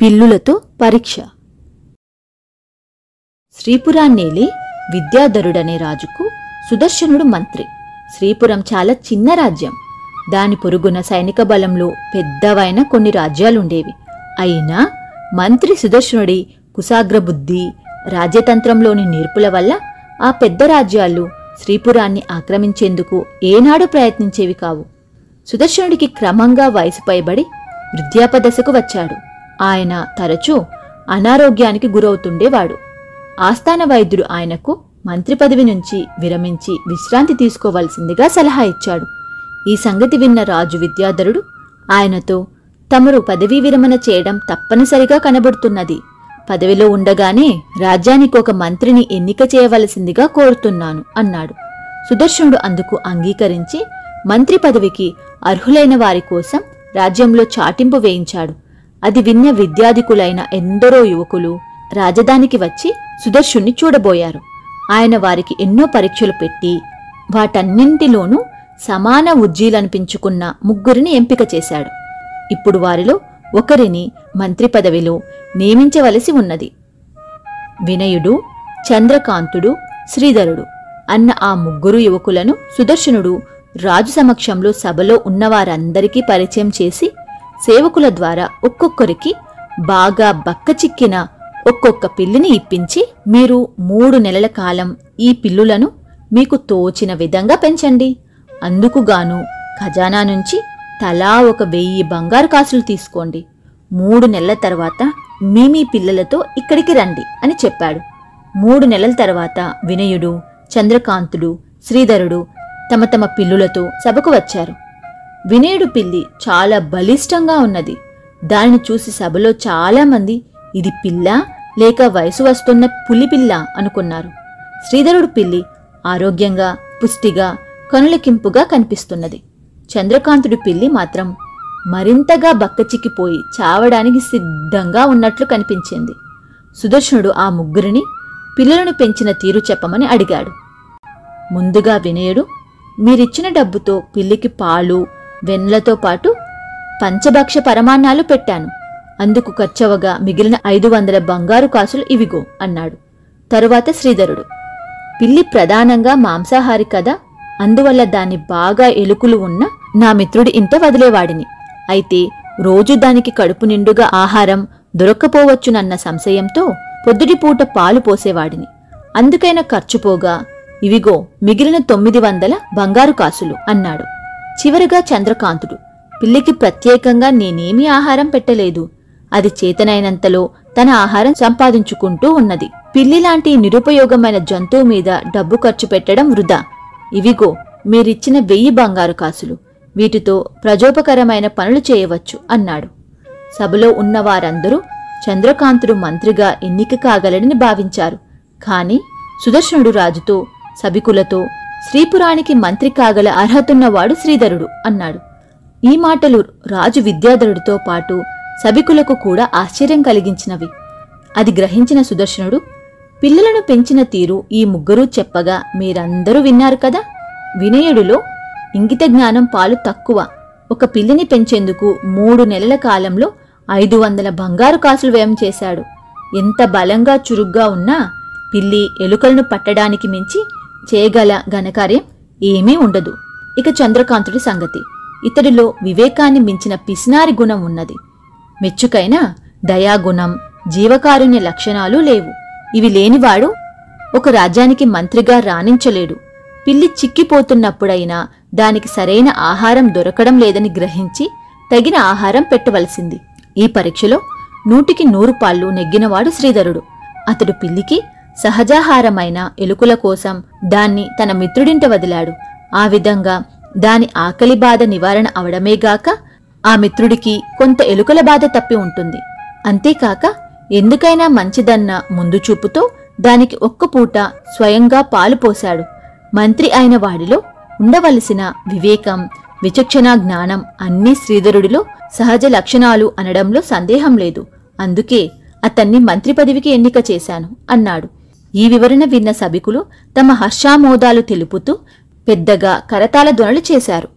పిల్లులతో పరీక్ష. శ్రీపురాన్నేలి విద్యాధరుడనే రాజుకు సుదర్శనుడు మంత్రి. శ్రీపురం చాలా చిన్న రాజ్యం. దాని పొరుగున సైనిక బలంలో పెద్దవైన కొన్ని రాజ్యాలుండేవి. అయినా మంత్రి సుదర్శనుడి కుసాగ్రబుద్ధి రాజ్యతంత్రంలోని నేర్పుల వల్ల ఆ పెద్ద రాజ్యాలు శ్రీపురాన్ని ఆక్రమించేందుకు ఏనాడు ప్రయత్నించేవి కావు. సుదర్శనుడికి క్రమంగా వయసు పైబడి వృద్ధాపదశకు వచ్చాడు. ఆయన తరచూ అనారోగ్యానికి గురవుతుండేవాడు. ఆస్థాన వైద్యుడు ఆయనకు మంత్రి పదవి నుంచి విరమించి విశ్రాంతి తీసుకోవలసిందిగా సలహా ఇచ్చాడు. ఈ సంగతి విన్న రాజు విద్యాధరుడు ఆయనతో తమరు పదవీ విరమణ చేయడం తప్పనిసరిగా కనబడుతున్నది. పదవిలో ఉండగానే రాజ్యానికి ఒక మంత్రిని ఎన్నిక చేయవలసిందిగా కోరుతున్నాను అన్నాడు. సుదర్శనుడు అందుకు అంగీకరించి మంత్రి పదవికి అర్హులైన వారి కోసం రాజ్యంలో చాటింపు వేయించాడు. అది విన్న విద్యాధికులైన ఎందరో యువకులు రాజధానికి వచ్చి సుదర్శుణ్ణి చూడబోయారు. ఆయన వారికి ఎన్నో పరీక్షలు పెట్టి వాటన్నింటిలోనూ సమాన ఉజ్జీలనిపించుకున్న ముగ్గురిని ఎంపిక చేశాడు. ఇప్పుడు వారిలో ఒకరిని మంత్రి పదవిలో నియమించవలసి ఉన్నది. వినయుడు చంద్రకాంతుడు శ్రీధరుడు అన్న ఆ ముగ్గురు యువకులను సుదర్శనుడు రాజు సమక్షంలో సభలో ఉన్నవారందరికీ పరిచయం చేసి సేవకుల ద్వారా ఒక్కొక్కరికి బాగా బక్కచిక్కిన ఒక్కొక్క పిల్లిని ఇప్పించి మీరు మూడు నెలల కాలం ఈ పిల్లులను మీకు తోచిన విధంగా పెంచండి. అందుకుగాను ఖజానా నుంచి తలా ఒక వెయ్యి బంగారు కాసులు తీసుకోండి. మూడు నెలల తర్వాత మీ మీ పిల్లలతో ఇక్కడికి రండి అని చెప్పాడు. మూడు నెలల తర్వాత వినయుడు చంద్రకాంతుడు శ్రీధరుడు తమ తమ పిల్లులతో సభకు వచ్చారు. వినయుడు పిల్లి చాలా బలిష్టంగా ఉన్నది. దానిని చూసి సభలో చాలామంది ఇది పిల్ల లేక వయసు వస్తున్న పులి పిల్ల అనుకున్నారు. శ్రీధరుడు పిల్లి ఆరోగ్యంగా పుష్టిగా కనులకింపుగా కనిపిస్తున్నది. చంద్రకాంతుడి పిల్లి మాత్రం మరింతగా బక్కచిక్కిపోయి చావడానికి సిద్ధంగా ఉన్నట్లు కనిపించింది. సుదర్శనుడు ఆ ముగ్గురిని పిల్లలను పెంచిన తీరు చెప్పమని అడిగాడు. ముందుగా వినయుడు మీరిచ్చిన డబ్బుతో పిల్లికి పాలు వెన్నలతో పాటు పంచభక్ష పరమాన్నాలు పెట్టాను. అందుకు ఖర్చవగా మిగిలిన ఐదు వందల బంగారు కాసులు ఇవిగో అన్నాడు. తరువాత శ్రీధరుడు పిల్లి ప్రధానంగా మాంసాహారి కదా అందువల్ల దాన్ని బాగా ఎలుకలు ఉన్న నా మిత్రుడి ఇంట వదిలేవాడిని. అయితే రోజు దానికి కడుపు నిండుగా ఆహారం దొరక్కపోవచ్చునన్న సంశయంతో పొద్దుటిపూట పాలు పోసేవాడిని. అందుకైనా ఖర్చుపోగా ఇవిగో మిగిలిన తొమ్మిది వందల బంగారు కాసులు అన్నాడు. చివరిగా చంద్రకాంతుడు పిల్లికి ప్రత్యేకంగా నేనేమీ ఆహారం పెట్టలేదు. అది చేతనైనంతలో తన ఆహారం సంపాదించుకుంటూ ఉన్నది. పిల్లి లాంటి నిరుపయోగమైన జంతువు మీద డబ్బు ఖర్చు పెట్టడం వృధా. ఇవిగో మీరిచ్చిన వెయ్యి బంగారు కాసులు. వీటితో ప్రజోపకరమైన పనులు చేయవచ్చు అన్నాడు. సభలో ఉన్న వారందరూ చంద్రకాంతుడు మంత్రిగా ఎన్నిక కాగలడని భావించారు. కాని సుదర్శనుడు రాజుతో సభికులతో శ్రీపురానికి మంత్రి కాగల అర్హతున్నవాడు శ్రీధరుడు అన్నాడు. ఈ మాటలు రాజు విద్యాధరుడితో పాటు సభికులకు కూడా ఆశ్చర్యం కలిగించినవి. అది గ్రహించిన సుదర్శనుడు పిల్లలను పెంచిన తీరు ఈ ముగ్గురూ చెప్పగా మీరందరూ విన్నారు కదా? వినయుడిలో ఇంగిత జ్ఞానం పాలు తక్కువ. ఒక పిల్లిని పెంచేందుకు మూడు నెలల కాలంలో ఐదు వందల బంగారు కాసులు వ్యయం చేశాడు. ఎంత బలంగా చురుగ్గా ఉన్నా పిల్లి ఎలుకలను పట్టడానికి మించి చేయగల ఘనకార్యం ఏమీ ఉండదు. ఇక చంద్రకాంతుడి సంగతి. ఇతడిలో వివేకాన్ని మించిన పిసినారి గుణం ఉన్నది. మెచ్చుకైన దయాగుణం జీవకారుణ్య లక్షణాలు లేవు. ఇవి లేనివాడు ఒక రాజ్యానికి మంత్రిగా రాణించలేడు. పిల్లి చిక్కిపోతున్నప్పుడైనా దానికి సరైన ఆహారం దొరకడం లేదని గ్రహించి తగిన ఆహారం పెట్టవలసింది. ఈ పరీక్షలో నూటికి నూరు పాళ్ళు నెగ్గినవాడు శ్రీధరుడు. అతడు పిల్లికి సహజాహారమైన ఎలుకల కోసం దాన్ని తన మిత్రుడింట వదిలాడు. ఆ విధంగా దాని ఆకలి బాధ నివారణ అవడమేగాక ఆ మిత్రుడికి కొంత ఎలుకల బాధ తప్పి ఉంటుంది. అంతేకాక ఎందుకైనా మంచిదన్న ముందు చూపుతో దానికి ఒక్క పూట స్వయంగా పాలు పోశాడు. మంత్రి అయిన వాడిలో ఉండవలసిన వివేకం విచక్షణ జ్ఞానం అన్నీ శ్రీధరుడిలో సహజ లక్షణాలు అనడంలో సందేహం లేదు. అందుకే అతన్ని మంత్రి పదవికి ఎన్నిక చేశాను అన్నాడు. ఈ వివరణ విన్న సభికులు తమ హర్షామోదాలు తెలుపుతూ పెద్దగా కరతాల ధ్వనులు చేశారు.